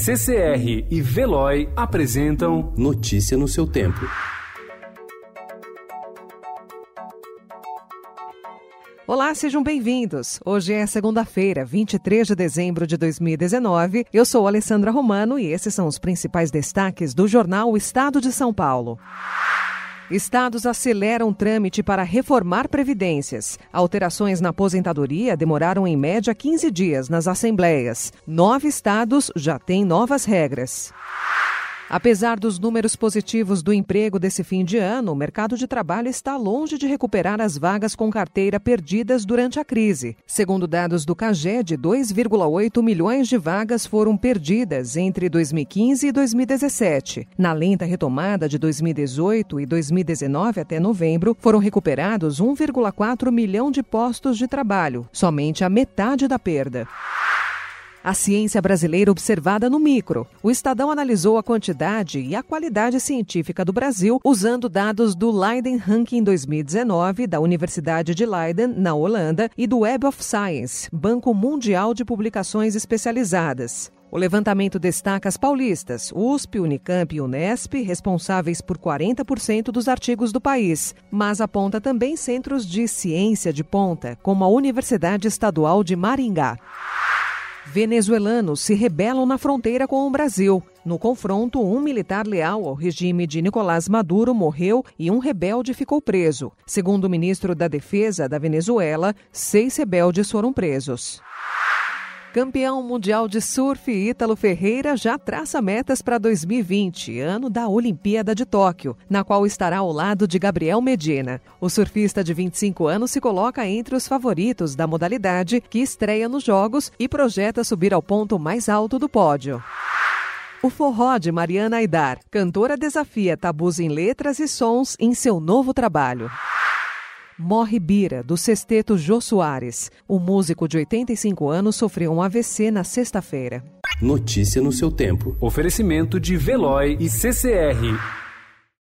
CCR e Veloy apresentam Notícia no seu tempo. Olá, sejam bem-vindos. Hoje é segunda-feira, 23 de dezembro de 2019. Eu sou Alessandra Romano e esses são os principais destaques do jornal Estado de São Paulo. Estados aceleram trâmite para reformar previdências. Alterações na aposentadoria demoraram em média 15 dias nas assembleias. Nove estados já têm novas regras. Apesar dos números positivos do emprego desse fim de ano, o mercado de trabalho está longe de recuperar as vagas com carteira perdidas durante a crise. Segundo dados do CAGED, 2,8 milhões de vagas foram perdidas entre 2015 e 2017. Na lenta retomada de 2018 e 2019 até novembro, foram recuperados 1,4 milhão de postos de trabalho, somente a metade da perda. A ciência brasileira observada no micro. O Estadão analisou a quantidade e a qualidade científica do Brasil usando dados do Leiden Ranking 2019 da Universidade de Leiden, na Holanda, e do Web of Science, Banco Mundial de Publicações Especializadas. O levantamento destaca as paulistas, USP, Unicamp e Unesp, responsáveis por 40% dos artigos do país, mas aponta também centros de ciência de ponta, como a Universidade Estadual de Maringá. Venezuelanos se rebelam na fronteira com o Brasil. No confronto, um militar leal ao regime de Nicolás Maduro morreu e um rebelde ficou preso. Segundo o ministro da Defesa da Venezuela, seis rebeldes foram presos. Campeão mundial de surf, Ítalo Ferreira já traça metas para 2020, ano da Olimpíada de Tóquio, na qual estará ao lado de Gabriel Medina. O surfista de 25 anos se coloca entre os favoritos da modalidade, que estreia nos Jogos e projeta subir ao ponto mais alto do pódio. O forró de Mariana Aidar. Cantora desafia tabus em letras e sons em seu novo trabalho. Morre Bira, do sexteto Jô Soares. O músico de 85 anos sofreu um AVC na sexta-feira. Notícia no seu tempo. Oferecimento de Veloy e CCR.